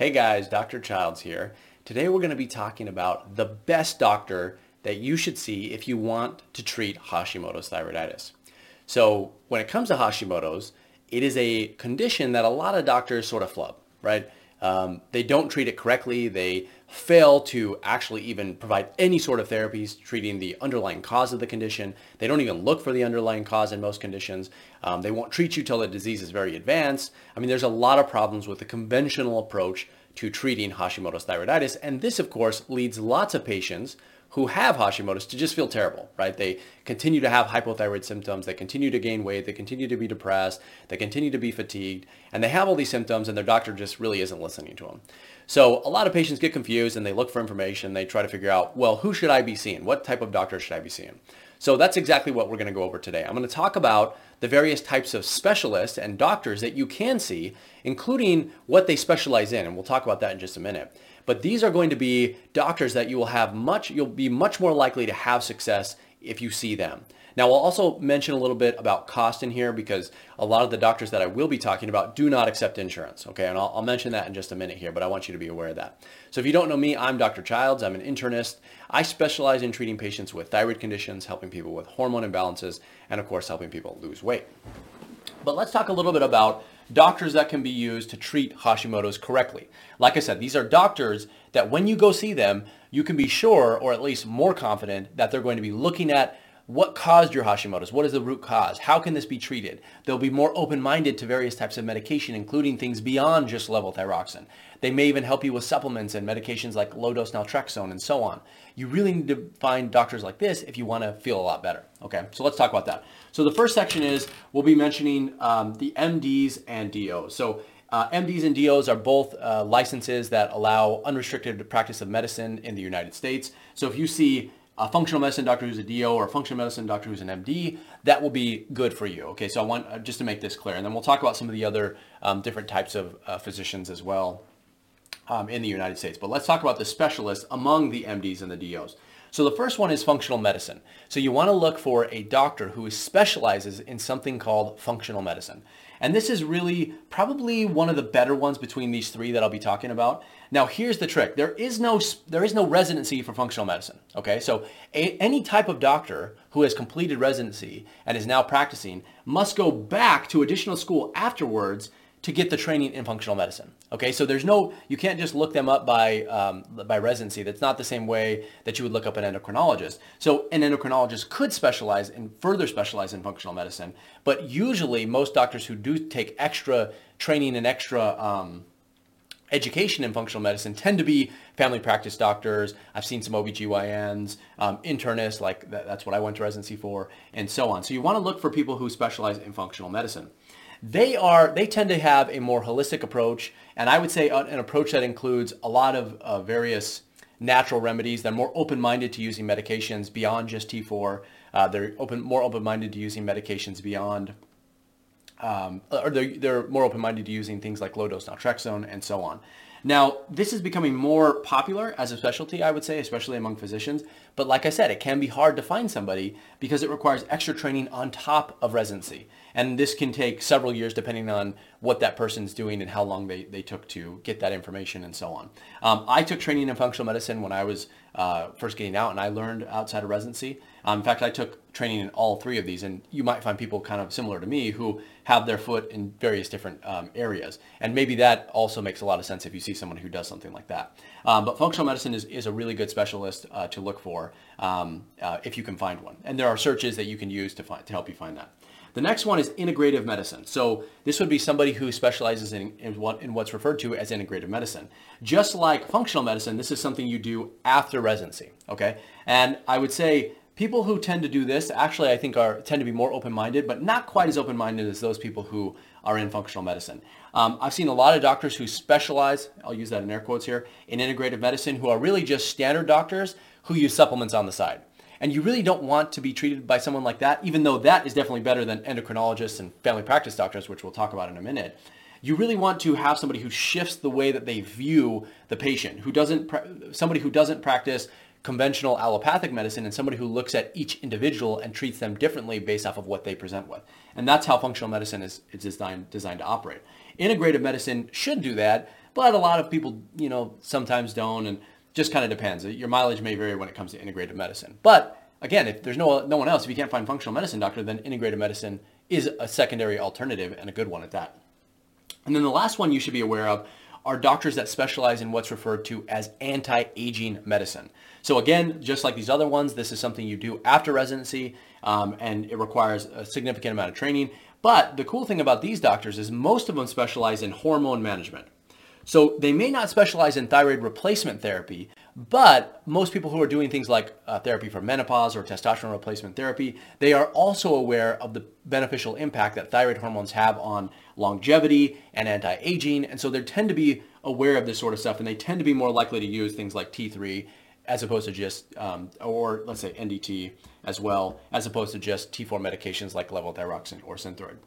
Hey guys, Dr. Childs here. Today we're going to be talking about the best doctor that you should see if you want to treat Hashimoto's thyroiditis. So when it comes to Hashimoto's, it is a condition that a lot of doctors sort of flub, right? Um, they don't treat it correctly. They fail to actually even provide any sort of therapies treating the underlying cause of the condition. They don't even look for the underlying cause in most conditions. Um, they won't treat you till the disease is very advanced. I mean, there's a lot of problems with the conventional approach to treating Hashimoto's thyroiditis. And this, of course, leads lots of patients who have Hashimoto's to just feel terrible, right? They continue to have hypothyroid symptoms. They continue to gain weight. They continue to be depressed. They continue to be fatigued. And they have all these symptoms and their doctor just really isn't listening to them. So a lot of patients get confused and they look for information. They try to figure out, well, who should I be seeing? What type of doctor should I be seeing? So that's exactly what we're going to go over today. I'm going to talk about the various types of specialists and doctors that you can see, including what they specialize in. And we'll talk about that in just a minute. But these are going to be doctors that you will have much, you'll be much more likely to have success if you see them. Now, I'll also mention a little bit about cost in here because a lot of the doctors that I will be talking about do not accept insurance. Okay, and I'll, I'll, mention that in just a minute here, but I want you to be aware of that. So if you don't know me, I'm Dr. Childs. I'm an internist. I specialize in treating patients with thyroid conditions, helping people with hormone imbalances, and of course, helping people lose weight. But let's talk a little bit about doctors that can be used to treat Hashimoto's correctly. Like I said, these are doctors that when you go see them, you can be sure, or at least more confident, that they're going to be looking at what caused your Hashimoto's? What is the root cause? How can this be treated? They'll be more open-minded to various types of medication, including things beyond just levothyroxine. They may even help you with supplements and medications like low-dose naltrexone and so on. You really need to find doctors like this if you want to feel a lot better. Okay, so let's talk about that. So the first section is we'll be mentioning um, the MDs and DOs. So uh, MDs and DOs are both uh, licenses that allow unrestricted practice of medicine in the United States. So if you see a functional medicine doctor who's a DO or a functional medicine doctor who's an MD, that will be good for you. Okay, so I want uh, just to make this clear, and then we'll talk about some of the other um, different types of uh, physicians as well um, in the United States. But let's talk about the specialists among the MDs and the DOs. So the first one is functional medicine. So you want to look for a doctor who specializes in something called functional medicine. And this is really probably one of the better ones between these three that I'll be talking about. Now, here's the trick. There is no, there is no residency for functional medicine. Okay, so a, any type of doctor who has completed residency and is now practicing must go back to additional school afterwards to get the training in functional medicine. Okay, so there's no, you can't just look them up by, um, by residency. That's not the same way that you would look up an endocrinologist. So an endocrinologist could specialize and further specialize in functional medicine, but usually most doctors who do take extra training and extra um, education in functional medicine tend to be family practice doctors. I've seen some OBGYNs, um, internists, like that, that's what I went to residency for, and so on. So you want to look for people who specialize in functional medicine they are they tend to have a more holistic approach, and I would say an approach that includes a lot of uh, various natural remedies. They're more open-minded to using medications beyond just T4. Uh, they're open more open-minded to using medications beyond. Um, or they're, they're more open-minded to using things like low-dose naltrexone and so on. Now, this is becoming more popular as a specialty, I would say, especially among physicians. But like I said, it can be hard to find somebody because it requires extra training on top of residency. And this can take several years depending on what that person's doing and how long they, they took to get that information and so on. Um, I took training in functional medicine when I was uh, first getting out and I learned outside of residency. Um, in fact, I took training in all three of these and you might find people kind of similar to me who have their foot in various different um, areas. And maybe that also makes a lot of sense if you see someone who does something like that. Um, but functional medicine is, is a really good specialist uh, to look for um, uh, if you can find one. And there are searches that you can use to, find, to help you find that. The next one is integrative medicine. So this would be somebody who specializes in, in, what, in what's referred to as integrative medicine. Just like functional medicine, this is something you do after residency, okay? And I would say people who tend to do this actually I think are tend to be more open-minded, but not quite as open-minded as those people who are in functional medicine. Um, I've seen a lot of doctors who specialize, I'll use that in air quotes here, in integrative medicine who are really just standard doctors who use supplements on the side. And you really don't want to be treated by someone like that, even though that is definitely better than endocrinologists and family practice doctors, which we'll talk about in a minute. You really want to have somebody who shifts the way that they view the patient, who doesn't, somebody who doesn't practice conventional allopathic medicine and somebody who looks at each individual and treats them differently based off of what they present with. And that's how functional medicine is, is designed, designed to operate. Integrative medicine should do that, but a lot of people, you know, sometimes don't, and just kind of depends. Your mileage may vary when it comes to integrative medicine. But again, if there's no no one else, if you can't find functional medicine doctor, then integrative medicine is a secondary alternative and a good one at that. And then the last one you should be aware of are doctors that specialize in what's referred to as anti-aging medicine. So again, just like these other ones, this is something you do after residency, um, and it requires a significant amount of training. But the cool thing about these doctors is most of them specialize in hormone management. So they may not specialize in thyroid replacement therapy, but most people who are doing things like uh, therapy for menopause or testosterone replacement therapy, they are also aware of the beneficial impact that thyroid hormones have on longevity and anti-aging. And so they tend to be aware of this sort of stuff and they tend to be more likely to use things like T3 as opposed to just, um, or let's say NDT as well, as opposed to just T4 medications like levothyroxine or Synthroid.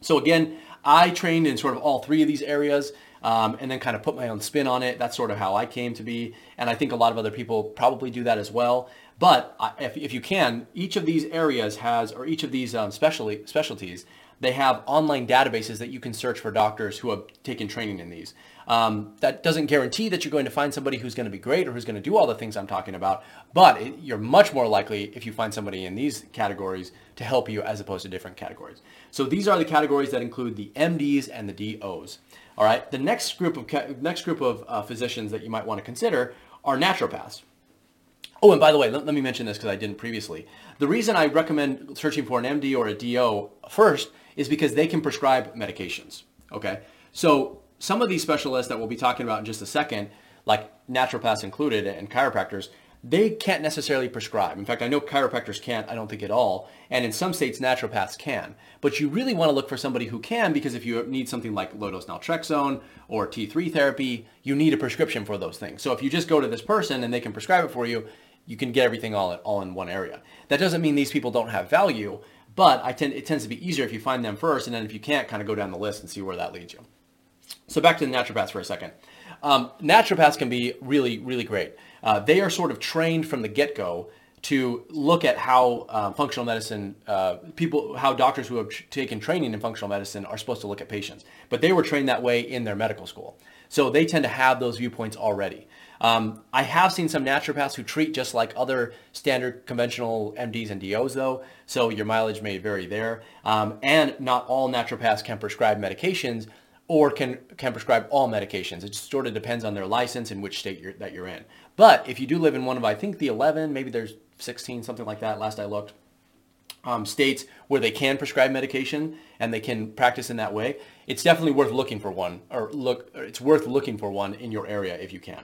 So again, I trained in sort of all three of these areas um, and then kind of put my own spin on it. That's sort of how I came to be. And I think a lot of other people probably do that as well. But if, if you can, each of these areas has, or each of these um, specialty, specialties, they have online databases that you can search for doctors who have taken training in these. Um, that doesn't guarantee that you're going to find somebody who's going to be great or who's going to do all the things I'm talking about, but it, you're much more likely if you find somebody in these categories to help you as opposed to different categories. So these are the categories that include the MDs and the DOs. All right. The next group of next group of uh, physicians that you might want to consider are naturopaths. Oh, and by the way, let, let me mention this because I didn't previously. The reason I recommend searching for an MD or a DO first is because they can prescribe medications. Okay. So some of these specialists that we'll be talking about in just a second, like naturopaths included and chiropractors, they can't necessarily prescribe. In fact, I know chiropractors can't, I don't think at all. And in some states, naturopaths can. But you really want to look for somebody who can because if you need something like low-dose naltrexone or T3 therapy, you need a prescription for those things. So if you just go to this person and they can prescribe it for you, you can get everything all, all in one area. That doesn't mean these people don't have value, but I tend, it tends to be easier if you find them first, and then if you can't, kind of go down the list and see where that leads you. So back to the naturopaths for a second. Um, naturopaths can be really, really great. Uh, they are sort of trained from the get-go to look at how uh, functional medicine uh, people, how doctors who have taken training in functional medicine are supposed to look at patients. But they were trained that way in their medical school, so they tend to have those viewpoints already. Um, I have seen some naturopaths who treat just like other standard conventional MDs and DOs though, so your mileage may vary there. Um, and not all naturopaths can prescribe medications, or can, can prescribe all medications. It just sort of depends on their license and which state you're, that you're in. But if you do live in one of, I think the 11, maybe there's 16, something like that, last I looked, um, states where they can prescribe medication and they can practice in that way, it's definitely worth looking for one, or look, it's worth looking for one in your area if you can.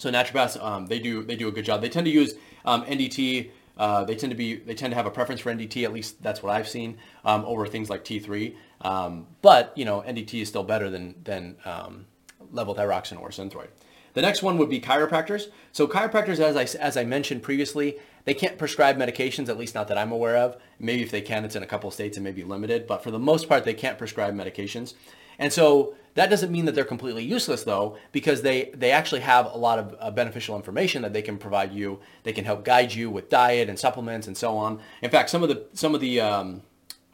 So naturopaths, um, they do they do a good job. They tend to use um, NDT. Uh, they tend to be they tend to have a preference for NDT. At least that's what I've seen um, over things like T3. Um, but you know, NDT is still better than than um, levothyroxine or Synthroid. The next one would be chiropractors. So chiropractors, as I, as I mentioned previously, they can't prescribe medications, at least not that I'm aware of. Maybe if they can, it's in a couple states and maybe limited, but for the most part, they can't prescribe medications. And so that doesn't mean that they're completely useless though, because they, they actually have a lot of uh, beneficial information that they can provide you. They can help guide you with diet and supplements and so on. In fact, some of the, some of the, um,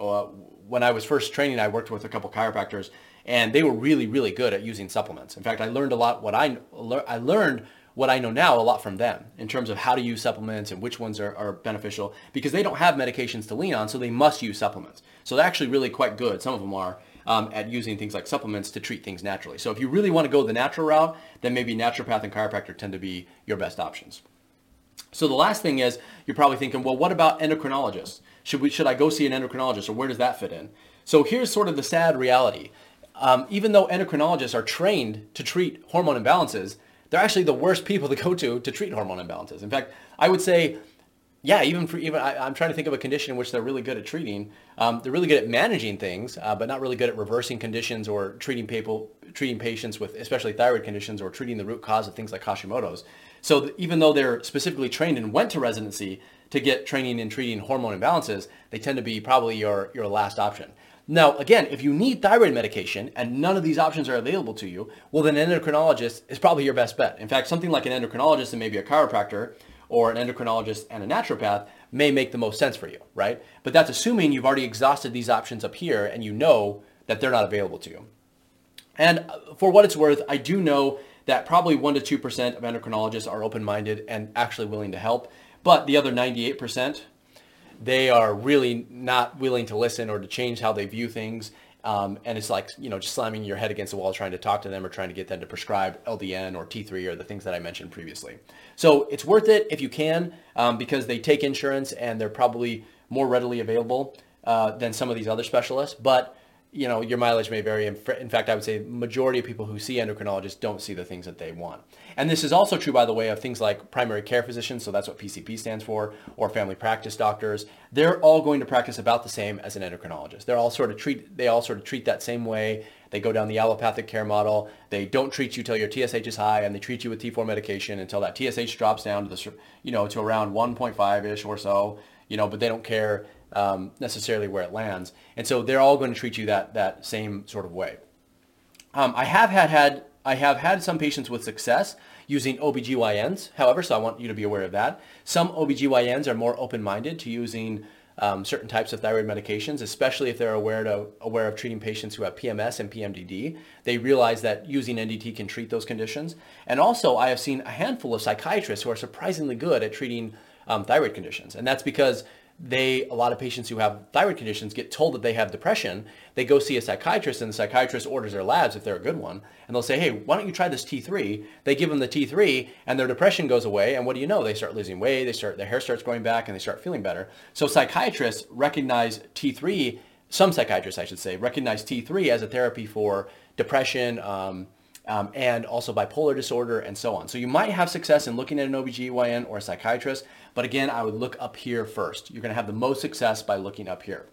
uh, when I was first training, I worked with a couple chiropractors, and they were really, really good at using supplements. In fact, I learned a lot. What I I learned what I know now a lot from them in terms of how to use supplements and which ones are, are beneficial because they don't have medications to lean on, so they must use supplements. So they're actually really quite good. Some of them are. Um, at using things like supplements to treat things naturally. So if you really want to go the natural route, then maybe naturopath and chiropractor tend to be your best options. So the last thing is you're probably thinking, well, what about endocrinologists? Should we should I go see an endocrinologist or where does that fit in? So here's sort of the sad reality. Um, even though endocrinologists are trained to treat hormone imbalances, they're actually the worst people to go to to treat hormone imbalances. In fact, I would say, yeah, even for even I, am trying to think of a condition in which they're really good at treating. Um, they're really good at managing things, uh, but not really good at reversing conditions or treating people treating patients with especially thyroid conditions or treating the root cause of things like Hashimoto's. So even though they're specifically trained and went to residency, to get training in treating hormone imbalances, they tend to be probably your, your last option. Now, again, if you need thyroid medication and none of these options are available to you, well, then an endocrinologist is probably your best bet. In fact, something like an endocrinologist and maybe a chiropractor or an endocrinologist and a naturopath may make the most sense for you, right? But that's assuming you've already exhausted these options up here and you know that they're not available to you. And uh, for what it's worth, I do know that probably 1% to 2% of endocrinologists are open-minded and actually willing to help. But the other 98%, they are really not willing to listen or to change how they view things. Um, and it's like, you know, just slamming your head against the wall trying to talk to them or trying to get them to prescribe LDN or T3 or the things that I mentioned previously. So it's worth it if you can um, because they take insurance and they're probably more readily available uh, than some of these other specialists. But you know, your mileage may vary. In fact, I would say majority of people who see endocrinologists don't see the things that they want. And this is also true, by the way, of things like primary care physicians. So that's what PCP stands for, or family practice doctors. They're all going to practice about the same as an endocrinologist. They're all sort of treat. They all sort of treat that same way. They go down the allopathic care model. They don't treat you till your TSH is high, and they treat you with T4 medication until that TSH drops down to the, you know, to around 1.5 ish or so. You know, but they don't care um, necessarily where it lands. And so they're all going to treat you that, that same sort of way. Um, I have had, had I have had some patients with success using OBGYNs, however, so I want you to be aware of that. Some OBGYNs are more open-minded to using um, certain types of thyroid medications, especially if they're aware, to, aware of treating patients who have PMS and PMDD. They realize that using NDT can treat those conditions. And also, I have seen a handful of psychiatrists who are surprisingly good at treating um, thyroid conditions. And that's because they a lot of patients who have thyroid conditions get told that they have depression. They go see a psychiatrist and the psychiatrist orders their labs if they're a good one. And they'll say hey why don't you try this t3 they give them the t3 and their depression goes away. And what do you know? They start losing weight. They start their hair starts growing back and they start feeling better. So psychiatrists recognize t3 some psychiatrists i should say recognize t3 as a therapy for depression um, um, and also bipolar disorder and so on. So you might have success in looking at an OBGYN or a psychiatrist, but again, I would look up here first. You're going to have the most success by looking up here.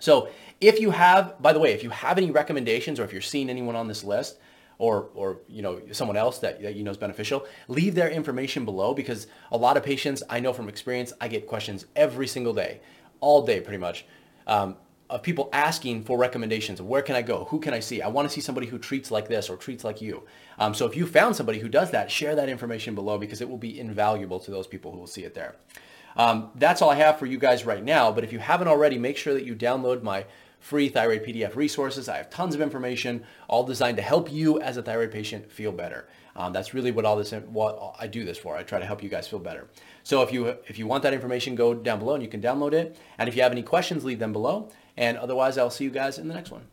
So if you have, by the way, if you have any recommendations or if you're seeing anyone on this list, or, or you know someone else that, that you know is beneficial, leave their information below because a lot of patients, I know from experience, I get questions every single day, all day pretty much. Um, of people asking for recommendations of where can I go, who can I see? I want to see somebody who treats like this or treats like you. Um, so if you found somebody who does that, share that information below because it will be invaluable to those people who will see it there. Um, that's all I have for you guys right now. But if you haven't already, make sure that you download my free thyroid PDF resources. I have tons of information, all designed to help you as a thyroid patient feel better. Um, that's really what all this what I do this for. I try to help you guys feel better. So if you if you want that information, go down below and you can download it. And if you have any questions, leave them below. And otherwise, I'll see you guys in the next one.